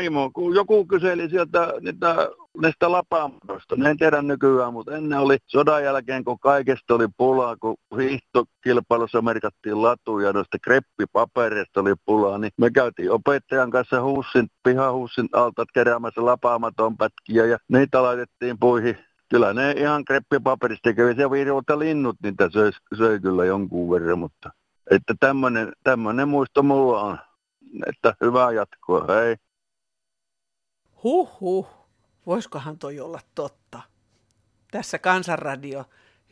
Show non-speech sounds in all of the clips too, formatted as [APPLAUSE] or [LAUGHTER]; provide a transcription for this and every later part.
vaimo, kun joku kyseli sieltä niitä näistä lapaamoista. En tiedä nykyään, mutta ennen oli sodan jälkeen, kun kaikesta oli pulaa, kun hiihtokilpailussa merkattiin latuja, noista kreppipapereista oli pulaa, niin me käytiin opettajan kanssa huussin, pihahuussin alta keräämässä lapaamaton pätkiä ja niitä laitettiin puihin kyllä ne ihan kreppipaperista kävi se virulta linnut, niitä söi, söi kyllä jonkun verran, mutta että tämmöinen muisto mulla on, että hyvää jatkoa, hei. Huh huh, voisikohan toi olla totta? Tässä Kansanradio,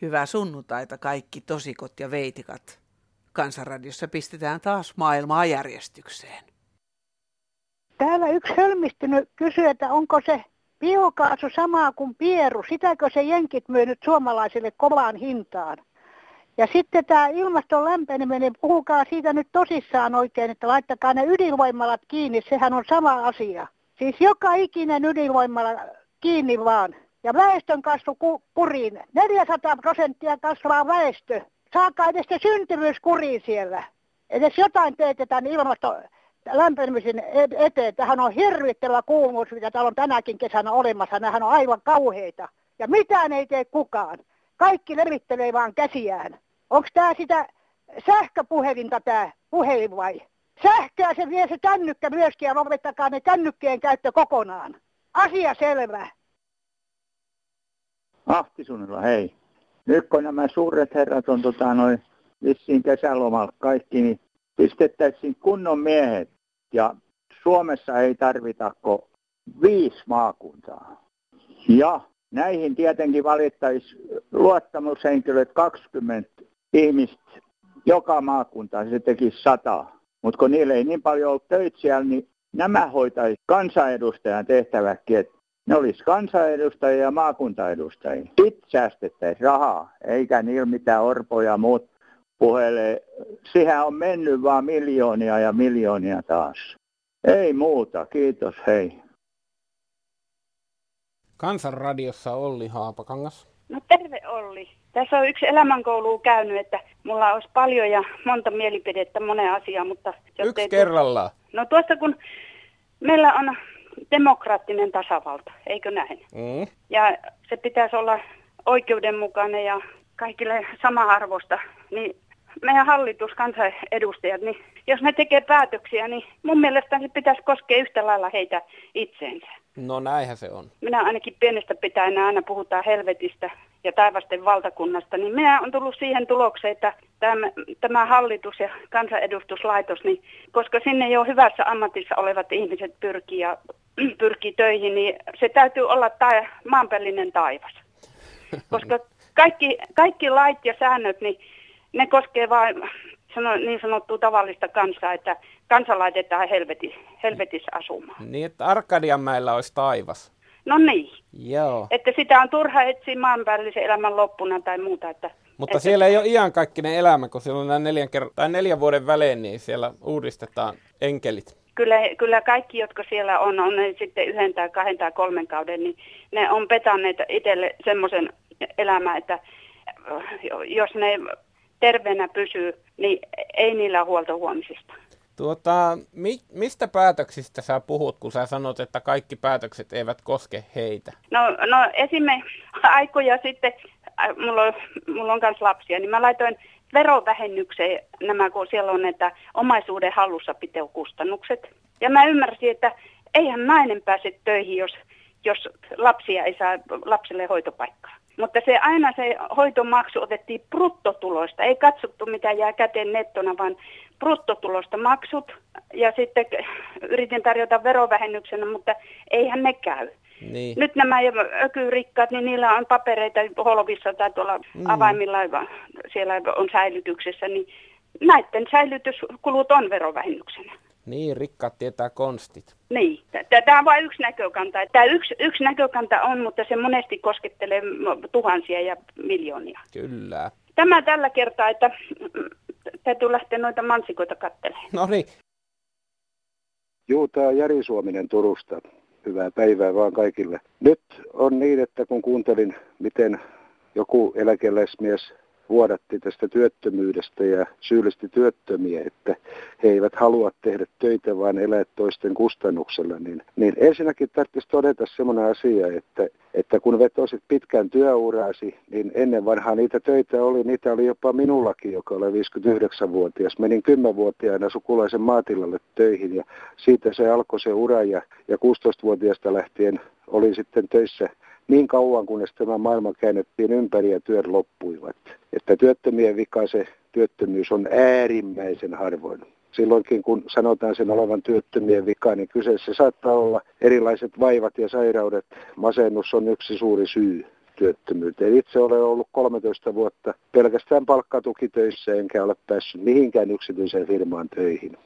hyvää sunnuntaita kaikki tosikot ja veitikat. Kansanradiossa pistetään taas maailmaa järjestykseen. Täällä yksi hölmistynyt kysyy, että onko se biokaasu samaa kuin pieru, sitäkö se jenkit myy nyt suomalaisille kovaan hintaan? Ja sitten tämä ilmaston lämpeneminen, puhukaa siitä nyt tosissaan oikein, että laittakaa ne ydinvoimalat kiinni, sehän on sama asia. Siis joka ikinen ydinvoimala kiinni vaan. Ja väestön kasvu ku- kuriin. 400 prosenttia kasvaa väestö. Saakaa edes se syntyvyys kuriin siellä. Edes jotain teetetään ilmaston lämpenemisen e- eteen. Tähän on hirvittävä kuumuus, mitä täällä on tänäkin kesänä olemassa. Nämähän on aivan kauheita. Ja mitään ei tee kukaan. Kaikki levittelee vaan käsiään. Onko tämä sitä sähköpuhelinta tämä puhelin vai? Sähköä se vie se kännykkä myöskin ja lopettakaa ne kännykkien käyttö kokonaan. Asia selvä. Ahtisunilla, hei. Nyt kun nämä suuret herrat on tota, noin vissiin kesälomalla kaikki, niin pistettäisiin kunnon miehet. Ja Suomessa ei tarvita kuin viisi maakuntaa. Ja näihin tietenkin valittaisi luottamushenkilöt 20 ihmistä joka maakuntaan, se tekisi sata. Mutta kun niillä ei niin paljon ollut töitä siellä, niin nämä hoitaisi kansanedustajan tehtäväkin, että ne olisi kansanedustajia ja maakuntaedustajia. Sitten säästettäisiin rahaa, eikä niillä mitään orpoja muut puhelee. Siihen on mennyt vaan miljoonia ja miljoonia taas. Ei muuta, kiitos, hei. Kansanradiossa Olli Haapakangas. No terve Olli. Tässä on yksi elämänkoulu käynyt, että mulla olisi paljon ja monta mielipidettä moneen asiaan, mutta... Yksi kerrallaan. No tuosta kun meillä on demokraattinen tasavalta, eikö näin? Mm. Ja se pitäisi olla oikeudenmukainen ja kaikille sama-arvosta, niin meidän hallitus, kansanedustajat, niin jos ne tekee päätöksiä, niin mun mielestä se pitäisi koskea yhtä lailla heitä itseensä. No näinhän se on. Minä ainakin pienestä pitäen aina puhutaan helvetistä ja taivasten valtakunnasta, niin minä on tullut siihen tulokseen, että tämä, tämä hallitus ja kansanedustuslaitos, niin koska sinne jo hyvässä ammatissa olevat ihmiset pyrkii, ja, [CLEARS THROAT] pyrkii töihin, niin se täytyy olla ta- maanpellinen taivas. [LAUGHS] Koska kaikki, kaikki lait ja säännöt, niin ne koskee vain sano, niin sanottua tavallista kansaa, että kansa laitetaan helveti, helvetissä asumaan. Niin, että Arkadianmäellä olisi taivas. No niin. Joo. Että sitä on turha etsiä maanpäällisen elämän loppuna tai muuta. Että, Mutta että, siellä ei ole iankaikkinen elämä, kun siellä on nämä neljän, ker- tai neljän vuoden välein, niin siellä uudistetaan enkelit. Kyllä, kyllä kaikki, jotka siellä on, on ne sitten yhden tai kahden tai kolmen kauden, niin ne on petanneet itselle semmoisen elämän, että jos ne terveenä pysyy, niin ei niillä huolta huomisesta. Tuota, mi- mistä päätöksistä sä puhut, kun sä sanot, että kaikki päätökset eivät koske heitä? No, no esimerkiksi aikoja sitten, mulla on, mulla on myös lapsia, niin mä laitoin verovähennykseen nämä, kun siellä on, että omaisuuden hallussa kustannukset. Ja mä ymmärsin, että eihän nainen pääse töihin, jos, jos lapsia ei saa lapselle hoitopaikkaa. Mutta se aina se hoitomaksu otettiin bruttotuloista. Ei katsottu mitä jää käteen nettona, vaan bruttotulosta maksut. Ja sitten yritin tarjota verovähennyksenä, mutta eihän ne käy. Niin. Nyt nämä ökyrikkaat, niin niillä on papereita holvissa tai tuolla mm. avaimilla, siellä on säilytyksessä, niin näiden säilytyskulut on verovähennyksenä. Niin, rikkaat tietää konstit. Niin, tämä on vain yksi näkökanta. Tämä yksi, yksi näkökanta on, mutta se monesti koskettelee tuhansia ja miljoonia. Kyllä. Tämä tällä kertaa, että täytyy lähteä noita mansikoita katselemaan. No niin. Juu, tämä Jari Suominen Turusta. Hyvää päivää vaan kaikille. Nyt on niin, että kun kuuntelin, miten joku eläkeläismies vuodatti tästä työttömyydestä ja syyllisti työttömiä, että he eivät halua tehdä töitä, vaan elää toisten kustannuksella, niin, niin ensinnäkin tarvitsisi todeta semmoinen asia, että, että kun vetosit pitkään työurasi, niin ennen vanhaa niitä töitä oli, niitä oli jopa minullakin, joka oli 59-vuotias. Menin 10-vuotiaana sukulaisen maatilalle töihin ja siitä se alkoi se ura ja, ja 16-vuotiaasta lähtien oli sitten töissä niin kauan, kunnes tämä maailma käännettiin ympäri ja työt loppuivat. Että työttömien vika se työttömyys on äärimmäisen harvoin. Silloinkin kun sanotaan sen olevan työttömien vika, niin kyseessä saattaa olla erilaiset vaivat ja sairaudet. Masennus on yksi suuri syy työttömyyteen. Itse olen ollut 13 vuotta pelkästään palkkatukitöissä, enkä ole päässyt mihinkään yksityiseen firmaan töihin.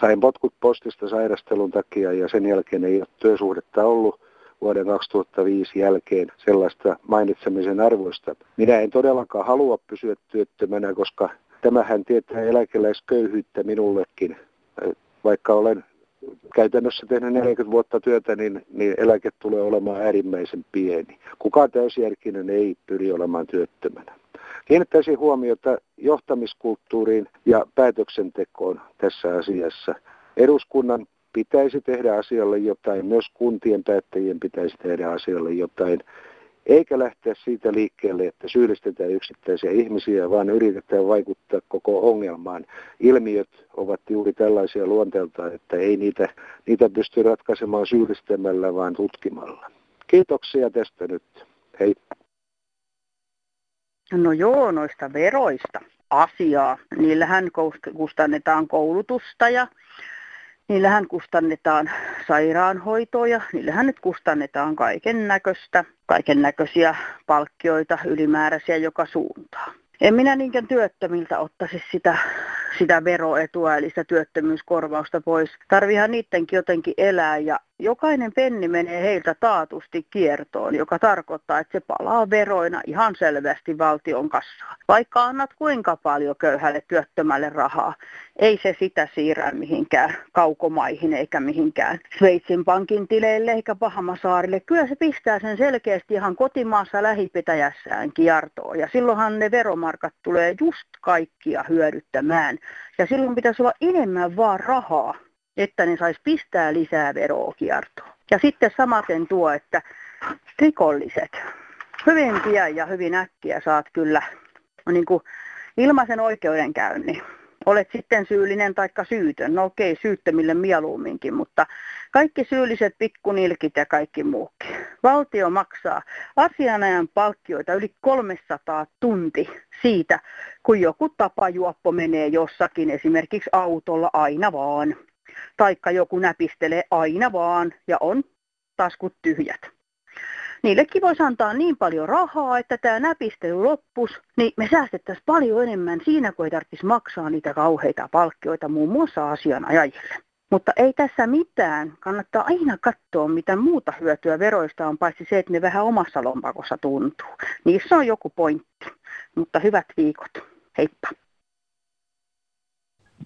Sain potkut postista sairastelun takia ja sen jälkeen ei ole työsuhdetta ollut vuoden 2005 jälkeen sellaista mainitsemisen arvoista. Minä en todellakaan halua pysyä työttömänä, koska tämähän tietää eläkeläisköyhyyttä minullekin. Vaikka olen käytännössä tehnyt 40 vuotta työtä, niin, niin eläke tulee olemaan äärimmäisen pieni. Kukaan täysjärkinen ei pyri olemaan työttömänä. Kiinnittäisin huomiota johtamiskulttuuriin ja päätöksentekoon tässä asiassa. Eduskunnan pitäisi tehdä asialle jotain, myös kuntien päättäjien pitäisi tehdä asialle jotain, eikä lähteä siitä liikkeelle, että syyllistetään yksittäisiä ihmisiä, vaan yritetään vaikuttaa koko ongelmaan. Ilmiöt ovat juuri tällaisia luonteelta, että ei niitä, niitä pysty ratkaisemaan syyllistämällä, vaan tutkimalla. Kiitoksia tästä nyt. Hei. No joo, noista veroista asiaa. Niillähän kustannetaan koulutusta ja Niillähän kustannetaan sairaanhoitoa ja niillähän nyt kustannetaan kaiken näköistä, kaiken näköisiä palkkioita ylimääräisiä joka suuntaan. En minä niinkään työttömiltä ottaisi sitä, sitä veroetua eli sitä työttömyyskorvausta pois. Tarvihan niidenkin jotenkin elää ja jokainen penni menee heiltä taatusti kiertoon, joka tarkoittaa, että se palaa veroina ihan selvästi valtion kassaan. Vaikka annat kuinka paljon köyhälle työttömälle rahaa, ei se sitä siirrä mihinkään kaukomaihin eikä mihinkään Sveitsin pankin tileille eikä Pahamasaarille. Kyllä se pistää sen selkeästi ihan kotimaassa lähipitäjässään kiertoon ja silloinhan ne veromarkat tulee just kaikkia hyödyttämään. Ja silloin pitäisi olla enemmän vaan rahaa että ne saisi pistää lisää veroa kiertoon. Ja sitten samaten tuo, että rikolliset hyvin pian ja hyvin äkkiä saat kyllä niin kuin ilmaisen oikeudenkäynnin. Olet sitten syyllinen tai syytön. No okei, syyttömille mieluumminkin, mutta kaikki syylliset pikkunilkit ja kaikki muukin. Valtio maksaa asianajan palkkioita yli 300 tunti siitä, kun joku tapajuoppo menee jossakin esimerkiksi autolla aina vaan taikka joku näpistelee aina vaan ja on taskut tyhjät. Niillekin voisi antaa niin paljon rahaa, että tämä näpistely loppus, niin me säästettäisiin paljon enemmän siinä, kun ei tarvitsisi maksaa niitä kauheita palkkioita muun muassa asianajajille. Mutta ei tässä mitään. Kannattaa aina katsoa, mitä muuta hyötyä veroista on, paitsi se, että ne vähän omassa lompakossa tuntuu. Niissä on joku pointti. Mutta hyvät viikot. Heippa.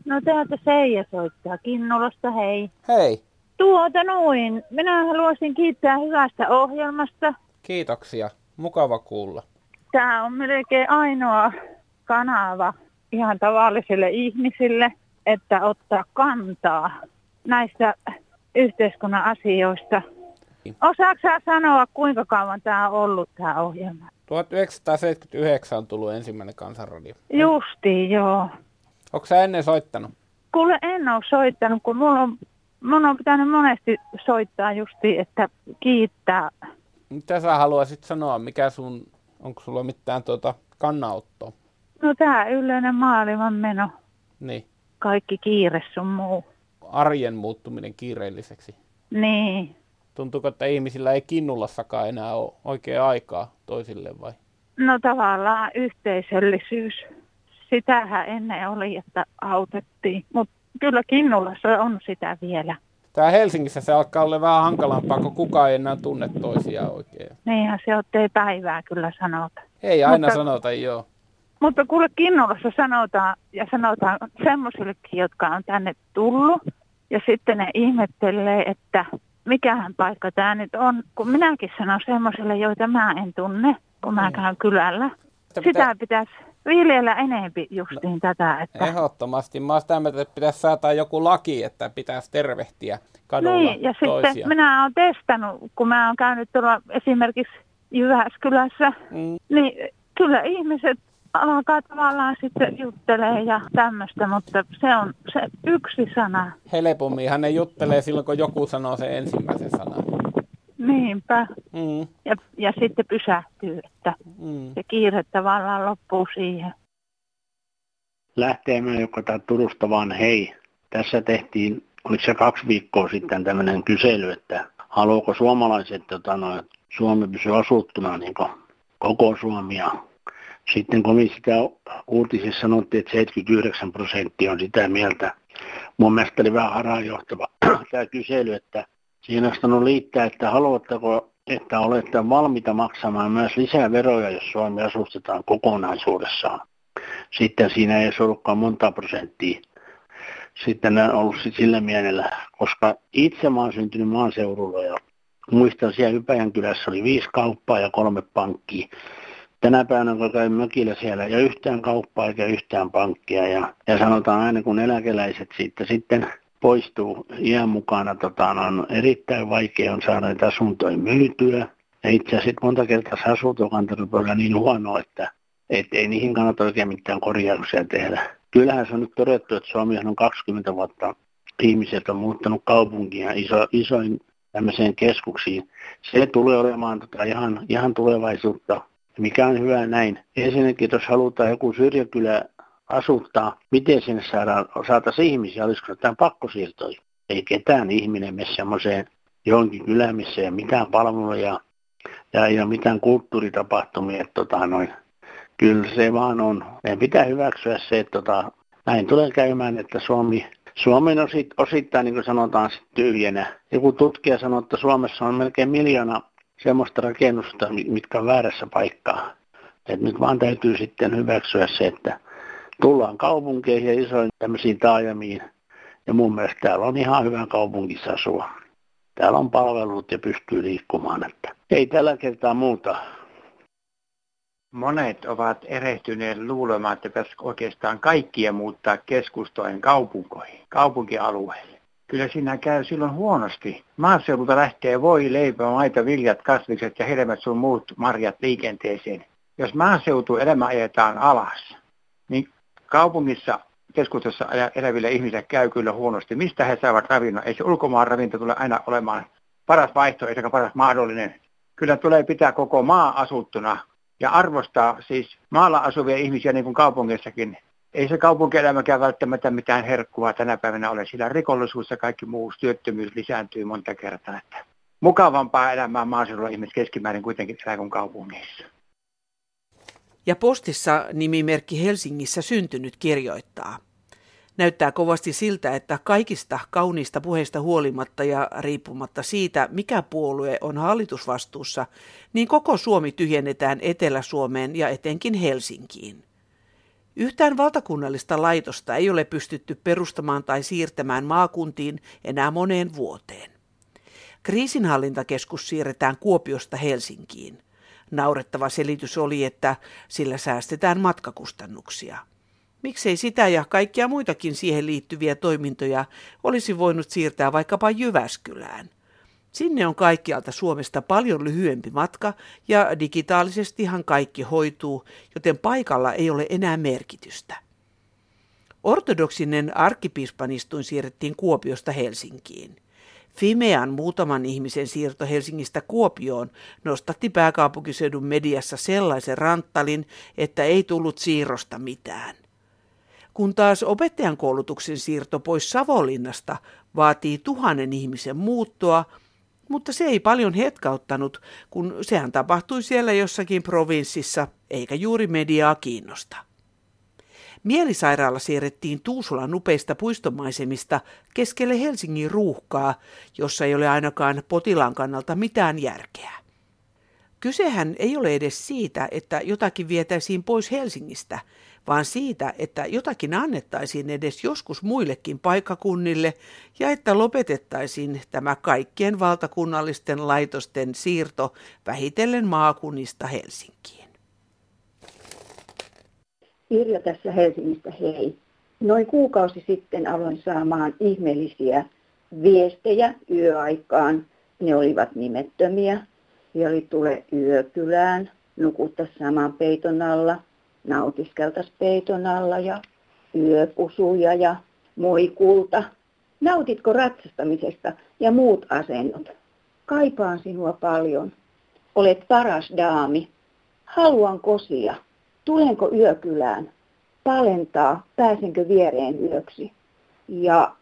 No täältä Seija soittaa Kinnulasta, hei. Hei. Tuota noin. Minä haluaisin kiittää hyvästä ohjelmasta. Kiitoksia. Mukava kuulla. Tämä on melkein ainoa kanava ihan tavallisille ihmisille, että ottaa kantaa näistä yhteiskunnan asioista. Osaatko sanoa, kuinka kauan tämä on ollut tämä ohjelma? 1979 on tullut ensimmäinen kansanradio. Justi, joo. Onko sä ennen soittanut? Kuule, en ole soittanut, kun mulla on, mun on pitänyt monesti soittaa justi, että kiittää. Mitä sä haluaisit sanoa? Mikä sun, onko sulla mitään tuota kannanottoa? No tää yleinen maailman meno. Niin. Kaikki kiire sun muu. Arjen muuttuminen kiireelliseksi. Niin. Tuntuuko, että ihmisillä ei kinnulassakaan enää ole oikea aikaa toisille vai? No tavallaan yhteisöllisyys sitähän ennen oli, että autettiin, mutta kyllä Kinnulassa on sitä vielä. Tää Helsingissä se alkaa olla vähän hankalampaa, kun kukaan ei enää tunne toisiaan oikein. Niinhän se ei päivää kyllä sanota. Ei aina mutta, sanota, joo. Mutta kuule Kinnulassa sanotaan, ja sanotaan semmoisillekin, jotka on tänne tullut, ja sitten ne ihmettelee, että mikähän paikka tämä nyt on, kun minäkin sanon semmoiselle, joita mä en tunne, kun mä käyn kylällä. Sitä, Sitä pitäisi viljellä enempi justiin no, tätä. Että... Ehdottomasti. Mä oon sitä mieltä, että pitäisi saada joku laki, että pitäisi tervehtiä kadulla Niin, ja toisia. sitten minä olen testannut, kun mä oon käynyt tuolla esimerkiksi Jyväskylässä, mm. niin kyllä ihmiset alkaa tavallaan sitten juttelee ja tämmöistä, mutta se on se yksi sana. Helpommin ne juttelee silloin, kun joku sanoo sen ensimmäisen sanan. Niinpä. Mm. Ja, ja sitten pysähtyy, että mm. se kiire tavallaan loppuu siihen. Lähteemme joko Turusta vaan hei. Tässä tehtiin, oliko se kaksi viikkoa sitten tämmöinen kysely, että haluaako suomalaiset, tota, no, Suomi pysyä asuttuna niin koko Suomia sitten kun sitä uutisissa sanottiin, että 79 prosenttia on sitä mieltä, mun mielestä oli vähän harhaanjohtava [CLEARS THROAT] tämä kysely, että siinä olisi liittää, että haluatteko, että olette valmiita maksamaan myös lisää veroja, jos Suomi asustetaan kokonaisuudessaan. Sitten siinä ei olisi ollutkaan monta prosenttia. Sitten on ollut sillä mielellä, koska itse mä oon syntynyt maaseudulla ja muistan siellä Ypäjän kylässä oli viisi kauppaa ja kolme pankkia tänä päivänä kun käyn mökillä siellä ja yhtään kauppaa eikä yhtään pankkia ja, ja sanotaan aina kun eläkeläiset siitä sitten poistuu iän mukana, tota, no, on erittäin vaikea on saada näitä asuntoja myytyä. Ja itse asiassa monta kertaa se asuntokanta rupeaa niin huono, että et ei niihin kannata oikein mitään korjauksia tehdä. Kyllähän se on nyt todettu, että Suomi on 20 vuotta ihmiset on muuttanut kaupunkia iso, isoin tämmöiseen keskuksiin. Se tulee olemaan tota ihan, ihan tulevaisuutta mikä on hyvä näin. Ensinnäkin, jos halutaan joku syrjäkylä asuttaa, miten sinne saadaan, saataisiin ihmisiä, olisiko jotain pakkosiirtoja. Ei ketään ihminen mene semmoiseen johonkin kylään, missä ei ole mitään palveluja ja ei ole mitään kulttuuritapahtumia. Että tota, noin. Kyllä se vaan on. Meidän pitää hyväksyä se, että tota, näin tulee käymään, että Suomi Suomen osit, osittain, niin kuin sanotaan, tyhjänä. Joku tutkija sanoi, että Suomessa on melkein miljoona semmoista rakennusta, mitkä on väärässä paikkaa. Et nyt vaan täytyy sitten hyväksyä se, että tullaan kaupunkeihin ja isoin tämmöisiin taajamiin. Ja mun mielestä täällä on ihan hyvä kaupunkissa asua. Täällä on palvelut ja pystyy liikkumaan. Että ei tällä kertaa muuta. Monet ovat erehtyneet luulemaan, että pitäisi oikeastaan kaikkia muuttaa keskustojen kaupunkoihin, kaupunkialueille kyllä siinä käy silloin huonosti. Maaseudulta lähtee voi, leipä, maito, viljat, kasvikset ja hedelmät sun muut marjat liikenteeseen. Jos maaseutu elämä ajetaan alas, kaupungissa keskustassa eläville ihmisille käy kyllä huonosti. Mistä he saavat ravinnon? Ei se ulkomaan ravinto tule aina olemaan paras vaihtoehto eikä paras mahdollinen. Kyllä tulee pitää koko maa asuttuna ja arvostaa siis maalla asuvia ihmisiä niin kuin kaupungissakin ei se kaupunkielämäkään välttämättä mitään herkkua tänä päivänä ole, sillä rikollisuus ja kaikki muu työttömyys lisääntyy monta kertaa. Että mukavampaa elämää maaseudulla ihmiset keskimäärin kuitenkin elää kuin kaupungissa. Ja postissa nimimerkki Helsingissä syntynyt kirjoittaa. Näyttää kovasti siltä, että kaikista kauniista puheista huolimatta ja riippumatta siitä, mikä puolue on hallitusvastuussa, niin koko Suomi tyhjennetään Etelä-Suomeen ja etenkin Helsinkiin. Yhtään valtakunnallista laitosta ei ole pystytty perustamaan tai siirtämään maakuntiin enää moneen vuoteen. Kriisinhallintakeskus siirretään Kuopiosta Helsinkiin. Naurettava selitys oli, että sillä säästetään matkakustannuksia. Miksei sitä ja kaikkia muitakin siihen liittyviä toimintoja olisi voinut siirtää vaikkapa Jyväskylään – Sinne on kaikkialta Suomesta paljon lyhyempi matka ja digitaalisestihan kaikki hoituu, joten paikalla ei ole enää merkitystä. Ortodoksinen arkkipiispanistuin siirrettiin Kuopiosta Helsinkiin. Fimean muutaman ihmisen siirto Helsingistä Kuopioon nostatti pääkaupunkiseudun mediassa sellaisen ranttalin, että ei tullut siirrosta mitään. Kun taas opettajan koulutuksen siirto pois Savonlinnasta vaatii tuhannen ihmisen muuttoa, mutta se ei paljon hetkauttanut, kun sehän tapahtui siellä jossakin provinssissa, eikä juuri mediaa kiinnosta. Mielisairaala siirrettiin Tuusulan upeista puistomaisemista keskelle Helsingin ruuhkaa, jossa ei ole ainakaan potilaan kannalta mitään järkeä. Kysehän ei ole edes siitä, että jotakin vietäisiin pois Helsingistä, vaan siitä, että jotakin annettaisiin edes joskus muillekin paikakunnille ja että lopetettaisiin tämä kaikkien valtakunnallisten laitosten siirto vähitellen maakunnista Helsinkiin. Irja tässä Helsingistä, hei. Noin kuukausi sitten aloin saamaan ihmeellisiä viestejä yöaikaan. Ne olivat nimettömiä. Ja oli tule yökylään, nukutta saman peiton alla, nautiskeltas peiton alla ja yöpusuja ja moikulta. Nautitko ratsastamisesta ja muut asennot? Kaipaan sinua paljon. Olet paras daami. Haluan kosia. Tulenko yökylään? Palentaa, pääsenkö viereen yöksi? Ja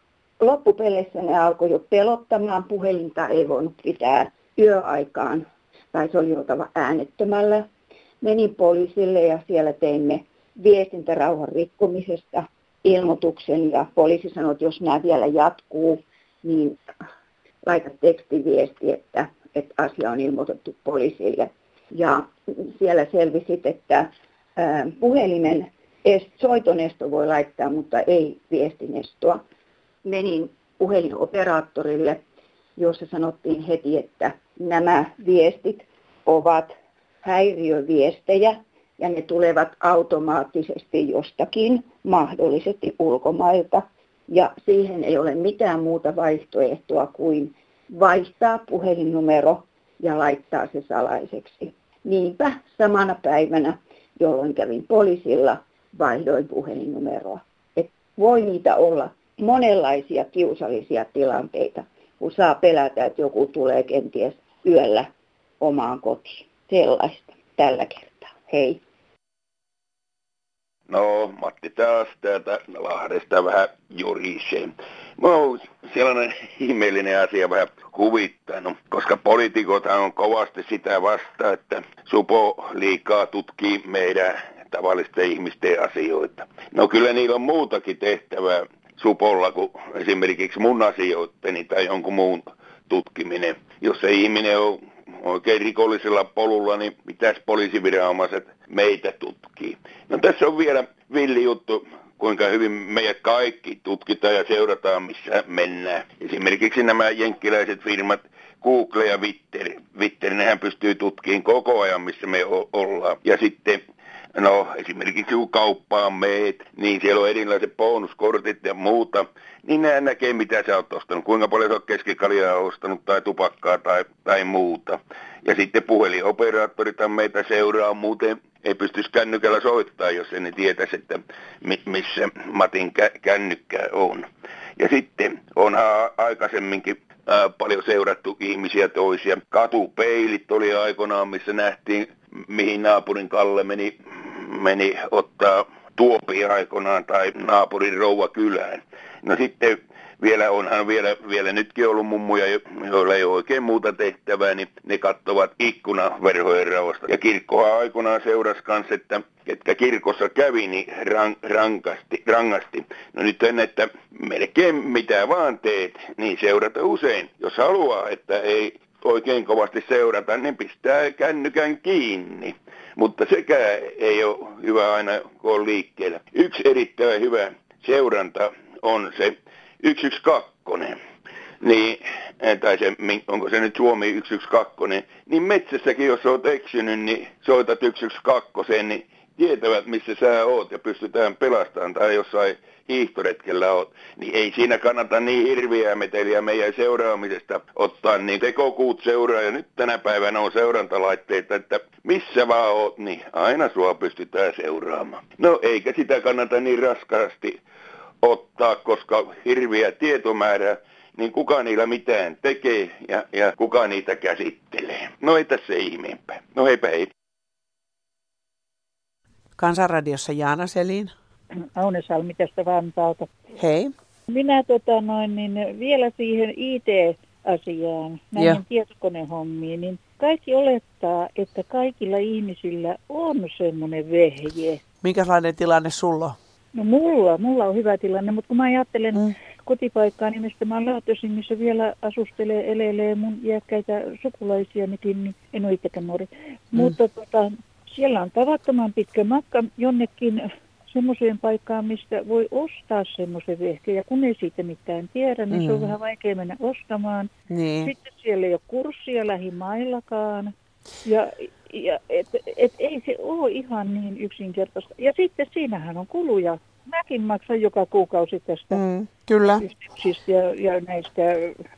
loppupeleissä ne alkoi jo pelottamaan. Puhelinta ei voinut pitää yöaikaan, tai se oli oltava äänettömällä. Menin poliisille ja siellä teimme viestintärauhan rikkomisesta ilmoituksen ja poliisi sanoi, että jos nämä vielä jatkuu, niin laita tekstiviesti, että, että asia on ilmoitettu poliisille. Ja siellä selvisi, että puhelimen soitonesto voi laittaa, mutta ei viestinestoa. Menin puhelinoperaattorille, jossa sanottiin heti, että nämä viestit ovat häiriöviestejä ja ne tulevat automaattisesti jostakin, mahdollisesti ulkomailta. Ja siihen ei ole mitään muuta vaihtoehtoa kuin vaihtaa puhelinnumero ja laittaa se salaiseksi. Niinpä samana päivänä, jolloin kävin poliisilla, vaihdoin puhelinnumeroa. Et voi niitä olla monenlaisia kiusallisia tilanteita, kun saa pelätä, että joku tulee kenties yöllä omaan kotiin. Sellaista tällä kertaa. Hei. No, Matti taas täältä Lahdesta vähän jurisee. Oon sellainen ihmeellinen asia vähän huvittanut, koska poliitikothan on kovasti sitä vasta, että Supo liikaa tutkii meidän tavallisten ihmisten asioita. No kyllä niillä on muutakin tehtävää Supolla kuin esimerkiksi mun asioitteni tai jonkun muun tutkiminen. Jos se ihminen on oikein rikollisella polulla, niin mitäs poliisiviranomaiset meitä tutkii. No tässä on vielä villi juttu, kuinka hyvin meidät kaikki tutkitaan ja seurataan, missä mennään. Esimerkiksi nämä jenkkiläiset firmat Google ja Twitter, Twitter nehän pystyy tutkimaan koko ajan, missä me ollaan. Ja sitten No esimerkiksi kun kauppaan meet, niin siellä on erilaiset bonuskortit ja muuta, niin ne näkee mitä sä oot ostanut, kuinka paljon sä oot keskikaljaa ostanut tai tupakkaa tai, tai muuta. Ja sitten puhelinoperaattorit meitä seuraa, muuten ei pystyisi kännykällä soittaa, jos ei tietäisi, että mi- missä Matin kä- kännykkä on. Ja sitten onhan aikaisemminkin ää, paljon seurattu ihmisiä toisia. Katupeilit oli aikoinaan, missä nähtiin, mihin naapurin Kalle meni, meni ottaa tuopia aikoinaan tai naapurin rouva kylään. No sitten vielä onhan vielä, vielä nytkin ollut mummuja, joilla ei ole oikein muuta tehtävää, niin ne katsovat ikkunaverhojen raosta. Ja kirkkohan aikoinaan seurasi kanssa, että ketkä kirkossa kävi, niin rang, rankasti, rangasti. No nyt en, että melkein mitä vaan teet, niin seurata usein. Jos haluaa, että ei oikein kovasti seurata, niin pistää kännykän kiinni. Mutta sekään ei ole hyvä aina, kun on liikkeellä. Yksi erittäin hyvä seuranta on se 112, niin, tai se, onko se nyt Suomi 112, niin metsässäkin jos olet eksynyt, niin soitat 112, niin tietävät missä sä oot ja pystytään pelastamaan tai jossain hiihtoretkellä oot, niin ei siinä kannata niin hirviä meteliä meidän seuraamisesta ottaa niin tekokuut seuraa ja nyt tänä päivänä on seurantalaitteita, että missä vaan oot, niin aina sua pystytään seuraamaan. No eikä sitä kannata niin raskaasti ottaa, koska hirviä tietomäärää, niin kuka niillä mitään tekee ja, ja kuka niitä käsittelee. No ei tässä ihmeempää. No heipä hei. Kansanradiossa Jaana Selin. Aune Salmi tästä Vantaalta. Hei. Minä tota noin, niin vielä siihen IT-asiaan, näihin ja. tietokonehommiin, niin kaikki olettaa, että kaikilla ihmisillä on semmoinen vehje. Minkälainen tilanne sulla on? No mulla, mulla on hyvä tilanne, mutta kun mä ajattelen mm. kotipaikkaa, niin mistä mä oon lähtöisin, missä vielä asustelee, elelee mun iäkkäitä sukulaisia, niin en ole itsekään nuori. Mm. Mutta tota, siellä on tavattoman pitkä matka jonnekin semmoiseen paikkaan, mistä voi ostaa semmoisen vehkeen. Ja kun ei siitä mitään tiedä, niin mm. se on mm. vähän vaikea mennä ostamaan. Niin. Sitten siellä ei ole kurssia lähimaillakaan. Ja, ja et, et ei se ole ihan niin yksinkertaista. Ja sitten siinähän on kuluja. Mäkin maksan joka kuukausi tästä Mm, kyllä. ja, ja näistä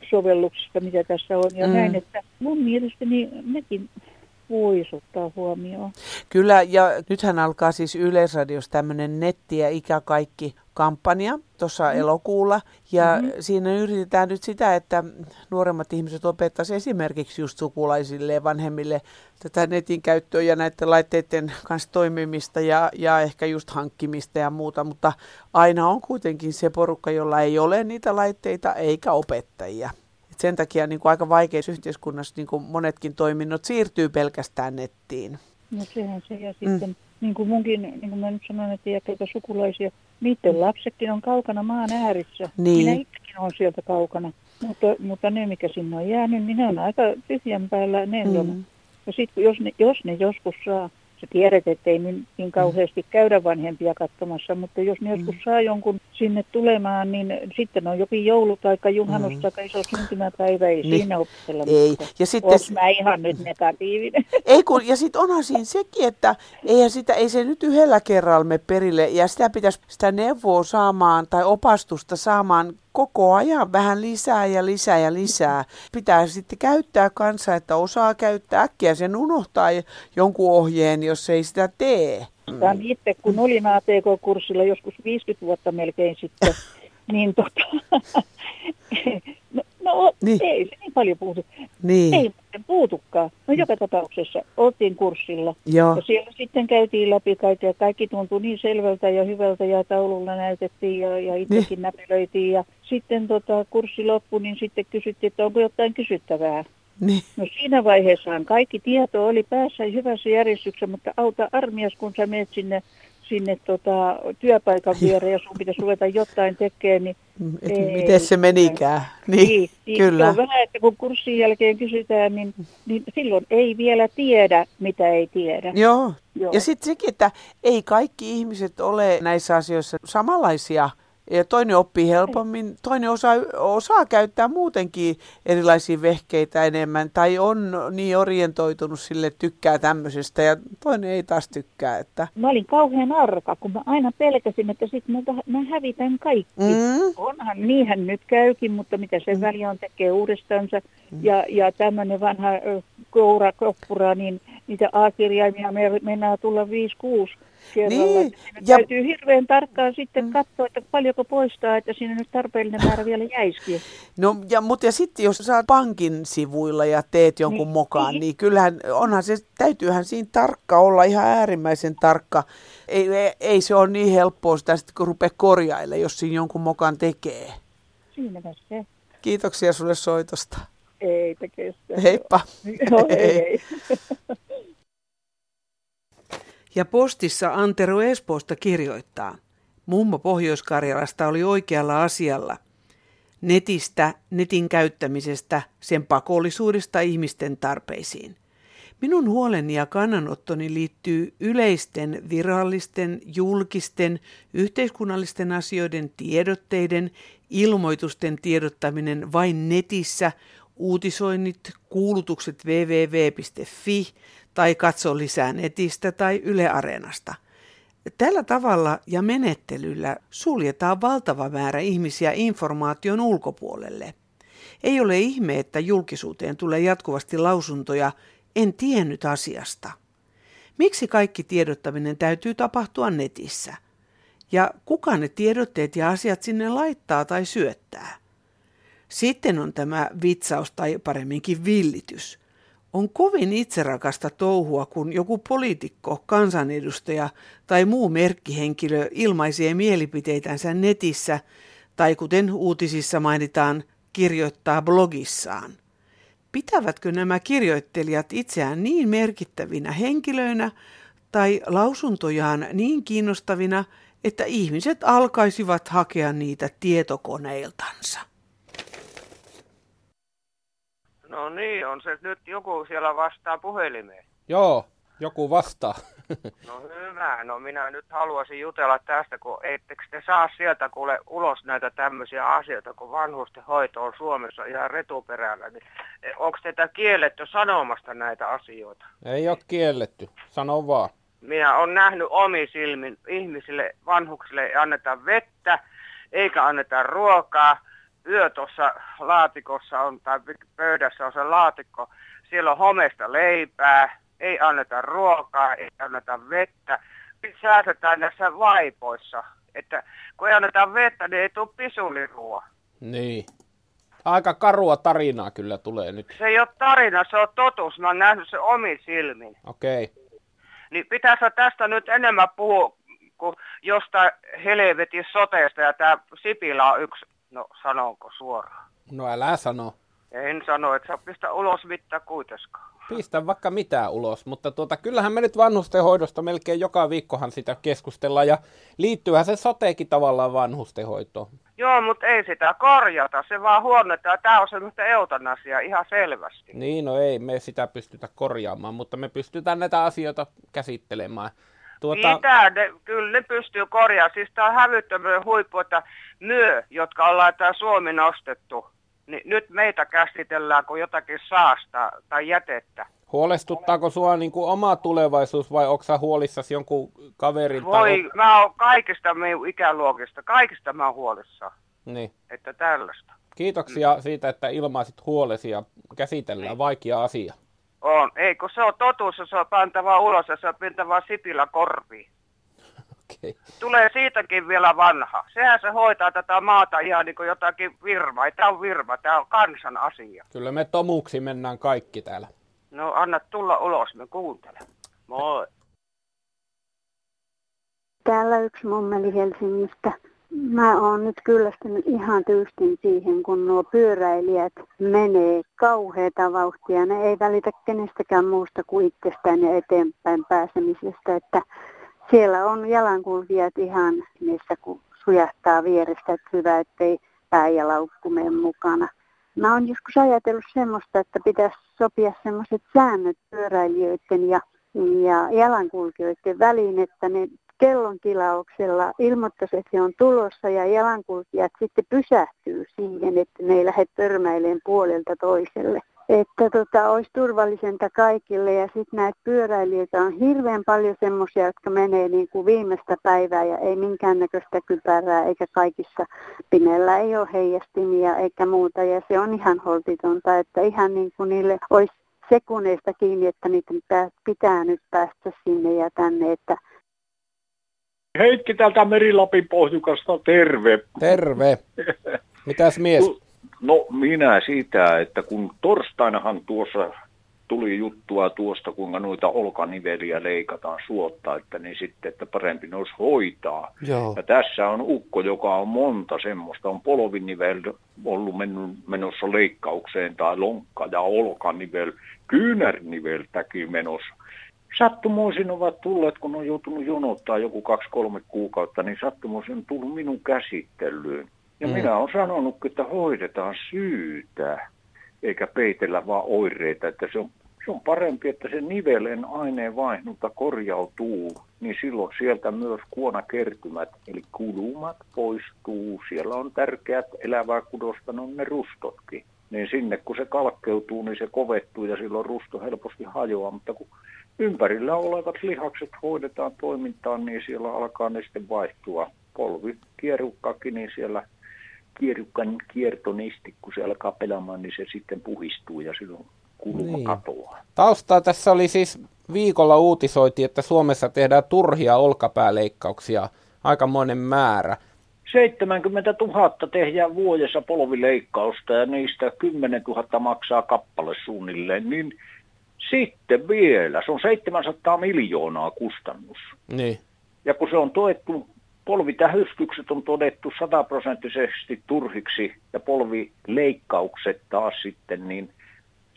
sovelluksista, mitä tässä on. Ja Mm. näin, että mun mielestäni nekin voisi ottaa huomioon. Kyllä, ja nythän alkaa siis Yleisradiossa tämmöinen netti ja ikä kaikki kampanja tuossa mm. elokuulla. Ja mm-hmm. siinä yritetään nyt sitä, että nuoremmat ihmiset opettaisiin esimerkiksi just sukulaisille ja vanhemmille tätä netin käyttöä ja näiden laitteiden kanssa toimimista ja, ja ehkä just hankkimista ja muuta. Mutta aina on kuitenkin se porukka, jolla ei ole niitä laitteita eikä opettajia. Sen takia niin kuin aika vaikeassa yhteiskunnassa niin kuin monetkin toiminnot siirtyy pelkästään nettiin. No sehän se. Ja sitten, mm. niin kuin munkin, niin kuin mä nyt sanoin, että iäkkäitä sukulaisia, niiden lapsetkin on kaukana maan äärissä. Niin. Minä itsekin olen sieltä kaukana. Mutta, mutta ne, mikä sinne on jäänyt, niin ne on aika tyhjän päällä. Ne mm. on. Ja sitten jos ne, jos ne joskus saa, sä tiedät, että ei niin, niin kauheasti käydä vanhempia katsomassa, mutta jos ne joskus saa jonkun sinne tulemaan, niin sitten on jokin joulu tai juhannus Mm. tai iso syntymäpäivä, ei Niin. siinä opiskella Ei. Ja sitten Oos s- mä ihan nyt negatiivinen. Ei kun, ja sitten onhan siinä sekin, että eihän sitä, ei se nyt yhdellä kerralla me perille, ja sitä pitäisi sitä neuvoa saamaan tai opastusta saamaan koko ajan vähän lisää ja lisää ja lisää. Pitää sitten käyttää kanssa, että osaa käyttää äkkiä sen unohtaa jonkun ohjeen, jos ei sitä tee. Tämä itse, kun olin ATK-kurssilla joskus 50 vuotta melkein sitten, [LAUGHS] niin tota, no, Niin. ei se niin paljon puutu. Niin. Ei puutukaan. No joka tapauksessa oltiin kurssilla. Joo. Ja siellä sitten käytiin läpi kaikki ja kaikki tuntui niin selvältä ja hyvältä ja taululla näytettiin ja, ja itsekin Niin. näpelöitiin. Ja sitten tota, kurssi loppui, niin sitten kysyttiin, että onko jotain kysyttävää. Niin. No siinä vaiheessaan kaikki tieto oli päässä hyvässä järjestyksessä, mutta auta armias, kun sä menet sinne, sinne tota, työpaikan viereen ja sun pitäisi ruveta jotain tekemään, niin Et ei. miten se menikään. Niin, niin, niin kyllä. Se on vähän, että kun kurssin jälkeen kysytään, niin, niin silloin ei vielä tiedä, mitä ei tiedä. Joo. Joo. Ja sitten sekin, että ei kaikki ihmiset ole näissä asioissa samanlaisia. Ja toinen oppii helpommin, toinen osaa, osaa käyttää muutenkin erilaisia vehkeitä enemmän tai on niin orientoitunut sille, että tykkää tämmöisestä ja toinen ei taas tykkää. Että... Mä olin kauhean arka, kun mä aina pelkäsin, että sitten mä, mä hävitän kaikki. Mm. Onhan, niinhän nyt käykin, mutta mitä sen väliä on tekee uudestaansa. Mm. Ja, ja tämmöinen vanha koura, koppura, niin niitä A-kirjaimia me, mennään tulla 5-6 kerralla. Niin, Siinä ja- täytyy hirveän tarkkaan sitten mm. katsoa, että paljonko poistaa, että siinä nyt tarpeellinen määrä vielä jäisikin. No, ja, mutta ja sitten jos oot pankin sivuilla ja teet jonkun Niin, mokaan, niin. niin kyllähän onhan se, täytyyhän siinä tarkka olla, ihan äärimmäisen tarkka. Ei, ei, ei se ole niin helppoa sitä sitten, kun rupeaa korjaille, jos siinä jonkun mokan tekee. Siinäpä se. Kiitoksia sulle soitosta. Eipä kestä. Heippa. Joo, ei, ei. [LAUGHS] Ja postissa Antero Espoosta kirjoittaa. Mummo Pohjois-Karjalasta oli oikealla asialla. Netistä, netin käyttämisestä, sen pakollisuudesta ihmisten tarpeisiin. Minun huoleni ja kannanottoni liittyy yleisten, virallisten, julkisten, yhteiskunnallisten asioiden tiedotteiden, ilmoitusten tiedottaminen vain netissä, uutisoinnit, kuulutukset www.fi tai katso lisää netistä tai Yle Areenasta. Tällä tavalla ja menettelyllä suljetaan valtava määrä ihmisiä informaation ulkopuolelle. Ei ole ihme, että julkisuuteen tulee jatkuvasti lausuntoja, en tiennyt asiasta. Miksi kaikki tiedottaminen täytyy tapahtua netissä? Ja kuka ne tiedotteet ja asiat sinne laittaa tai syöttää? Sitten on tämä vitsaus tai paremminkin villitys. On kovin itserakasta touhua, kun joku poliitikko, kansanedustaja tai muu merkkihenkilö ilmaisee mielipiteitänsä netissä tai kuten uutisissa mainitaan, kirjoittaa blogissaan. Pitävätkö nämä kirjoittelijat itseään niin merkittävinä henkilöinä tai lausuntojaan niin kiinnostavina, että ihmiset alkaisivat hakea niitä tietokoneiltansa? No niin, on se nyt joku siellä vastaa puhelimeen. Joo, joku vastaa. [LAUGHS] No hyvä, no minä nyt haluaisin jutella tästä, kun ettekö te saa sieltä kuule ulos näitä tämmöisiä asioita, kun vanhusten hoito on Suomessa ihan retuperällä, niin onko teitä kielletty sanomasta näitä asioita? Ei ole kielletty, sano vaan. Minä olen nähnyt omi silmin ihmisille, vanhuksille ei anneta vettä, eikä anneta ruokaa. Yö tuossa laatikossa on, tai pöydässä on se laatikko, siellä on homesta leipää, ei anneta ruokaa, ei anneta vettä. Nyt säästetään näissä vaipoissa, että kun ei anneta vettä, niin ei tule pisulirua. Niin. Aika karua tarinaa kyllä tulee nyt. Se ei ole tarina, se on totuus. Mä oon nähnyt se omin silmin. Okei. Okay. Niin pitäisi tästä nyt enemmän puhua kuin jostain helvetin soteesta ja tämä Sipilä on yksi, no sanonko suoraan. No älä sano. En sano, että sä pistä ulos mitään kuitenkaan. Pistä vaikka mitään ulos, mutta tuota, kyllähän me nyt vanhustenhoidosta melkein joka viikkohan sitä keskustellaan ja liittyyhän se soteekin tavallaan vanhustenhoitoon. Joo, mutta ei sitä korjata, se vaan huonetaan. Tämä on semmoista eutanasia ihan selvästi. Niin, no ei me sitä pystytä korjaamaan, mutta me pystytään näitä asioita käsittelemään. Tuota... Mitä? Ne, kyllä ne pystyy korjaamaan. Siis tämä on hävyttömyyden huippu, että myö, jotka ollaan tämä Suomi nostettu, niin nyt meitä käsitellään kuin jotakin saasta tai jätettä. Huolestuttaako sua niin kuin oma tulevaisuus vai onko sä huolissasi jonkun kaverin? Voi, mä oon kaikista meidän ikäluokista, kaikista mä oon huolissa. Niin. Että tällaista. Kiitoksia mm. siitä, että ilmaisit huolesi ja käsitellään niin. vaikea asia. On, ei kun se on totuus, se on pantava ulos ja se on pintava sipillä korviin. Okay. Tulee siitäkin vielä vanha. Sehän se hoitaa tätä maata ihan niin kuin jotakin virmaa. Ei tämä on virma, tämä on kansan asia. Kyllä me tomuksi mennään kaikki täällä. No anna tulla ulos, me kuuntelen. Moi. Täällä yksi mummeli Helsingistä. Mä oon nyt kyllästynyt ihan tyystin siihen, kun nuo pyöräilijät menee kauheita vauhtia. Ne ei välitä kenestäkään muusta kuin itsestään ja eteenpäin pääsemisestä. Että siellä on jalankulkijat ihan niissä, kun sujahtaa vierestä, että hyvä, ettei pää ja laukku mukana. Mä oon joskus ajatellut semmoista, että pitäisi sopia semmoiset säännöt pyöräilijöiden ja, ja jalankulkijoiden väliin, että ne kellon tilauksella ilmoittaisi, että se on tulossa ja jalankulkijat sitten pysähtyy siihen, että ne ei lähde törmäilemään puolelta toiselle että tota, olisi turvallisenta kaikille. Ja sitten näitä pyöräilijöitä on hirveän paljon semmoisia, jotka menee niin kuin viimeistä päivää ja ei minkäännäköistä kypärää eikä kaikissa pimeillä ei ole heijastimia eikä muuta. Ja se on ihan holtitonta, että ihan niin kuin niille olisi sekunneista kiinni, että niitä pitää nyt päästä sinne ja tänne, että Heikki täältä Merilapin pohjukasta, terve. Terve. Mitäs mies? No minä sitä, että kun torstainahan tuossa tuli juttua tuosta, kuinka noita olkaniveliä leikataan suotta, että niin sitten, että parempi ne olisi hoitaa. Joo. Ja tässä on ukko, joka on monta semmoista, on polvinivel ollut menossa leikkaukseen, tai lonkka ja olkanivel, kyynärniveltäkin menossa. Sattumoisin ovat tulleet, kun on joutunut jonottaa joku kaksi-kolme kuukautta, niin sattumoisin on tullut minun käsittelyyn. Ja mm. minä olen sanonut, että hoidetaan syytä, eikä peitellä vaan oireita, että se on, se on parempi, että se nivelen aineenvaihdunta korjautuu, niin silloin sieltä myös kuonakertymät, eli kulumat poistuu. Siellä on tärkeät elävää kudosta, no ne rustotkin. Niin sinne kun se kalkkeutuu, niin se kovettuu ja silloin rusto helposti hajoaa, mutta kun ympärillä olevat lihakset hoidetaan toimintaan, niin siellä alkaa ne sitten vaihtua. Polvi kierukkakin, niin siellä kierukkan kiertonisti, kun se alkaa pelaamaan, niin se sitten puhistuu ja silloin kulma niin. katoaa. Taustaa tässä oli siis viikolla uutisoitiin, että Suomessa tehdään turhia olkapääleikkauksia aikamoinen määrä. 70 000 tehdään vuodessa polvileikkausta ja niistä 10 000 maksaa kappale suunnilleen, niin sitten vielä, se on 700 miljoonaa kustannus. Niin. Ja kun se on toettu polvitähystykset on todettu sataprosenttisesti turhiksi ja polvileikkaukset taas sitten niin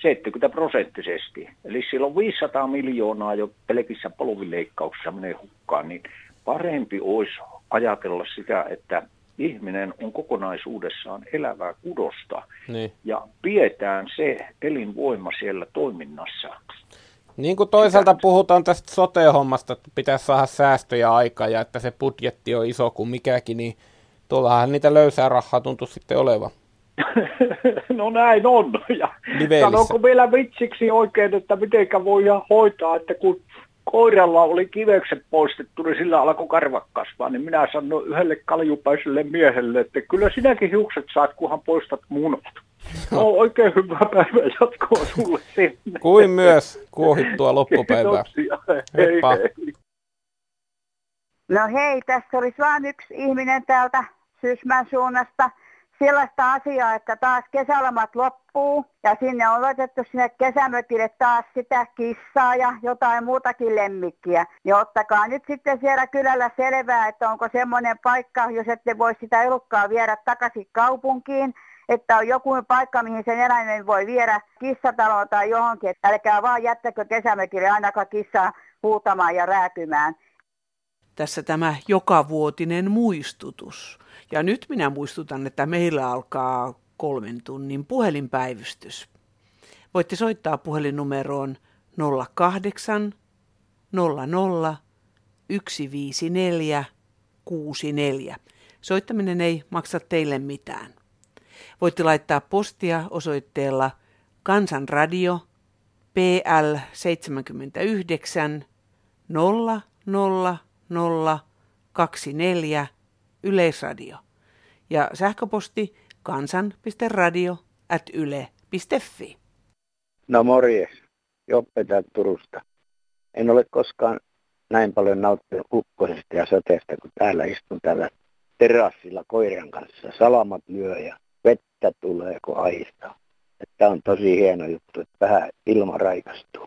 70 prosenttisesti. Eli sillä on 500 miljoonaa jo pelkissä polvileikkauksissa menee hukkaan, niin parempi olisi ajatella sitä, että ihminen on kokonaisuudessaan elävää kudosta niin. ja pidetään se elinvoima siellä toiminnassa. Niin kuin toisaalta puhutaan tästä sote-hommasta, että pitäisi saada säästöjä aikaa ja että se budjetti on iso kuin mikäkin, niin tuollahan niitä löysää rahaa tuntuu sitten olevan. [LAUGHS] no näin on. Ja sanonko vielä vitsiksi oikein, että mitenkä voidaan hoitaa, että kun koiralla oli kivekset poistettu, niin sillä alkoi karvat kasvaa, niin minä sanoin yhdelle kaljupäiselle miehelle, että kyllä sinäkin hiukset saat, kunhan poistat munat. No oikein hyvää päivää jatkoa sulle sinne. Kuin myös kuohittua loppupäivää. Hei, hei. No hei, tässä olisi vain yksi ihminen täältä Sysmän suunnasta – sellaista asiaa, että taas kesälomat loppuu ja sinne on laitettu sinne kesämökille taas sitä kissaa ja jotain muutakin lemmikkiä. Niin ottakaa nyt sitten siellä kylällä selvää, että onko semmoinen paikka, jos ette voi sitä elukkaa viedä takaisin kaupunkiin, että on joku paikka, mihin sen eläimen voi viedä kissataloon tai johonkin, älkää vaan jättäkö kesämökille ainakaan kissaa huutamaan ja rääkymään. Tässä tämä jokavuotinen muistutus. Ja nyt minä muistutan, että meillä alkaa kolmen tunnin puhelinpäivystys. Voitte soittaa puhelinnumeroon 08 00 154 64. Soittaminen ei maksa teille mitään. Voitte laittaa postia osoitteella Kansanradio PL 79 00024 Yleisradio ja sähköposti kansan.radio.yle.fi. No morjes, Joppe täältä Turusta. En ole koskaan näin paljon nauttinut ukkosesta ja sateesta, kun täällä istun täällä terassilla koiran kanssa. Salamat lyö ja vettä tulee, kun ahistaa. Tämä on tosi hieno juttu, että vähän ilma raikastuu.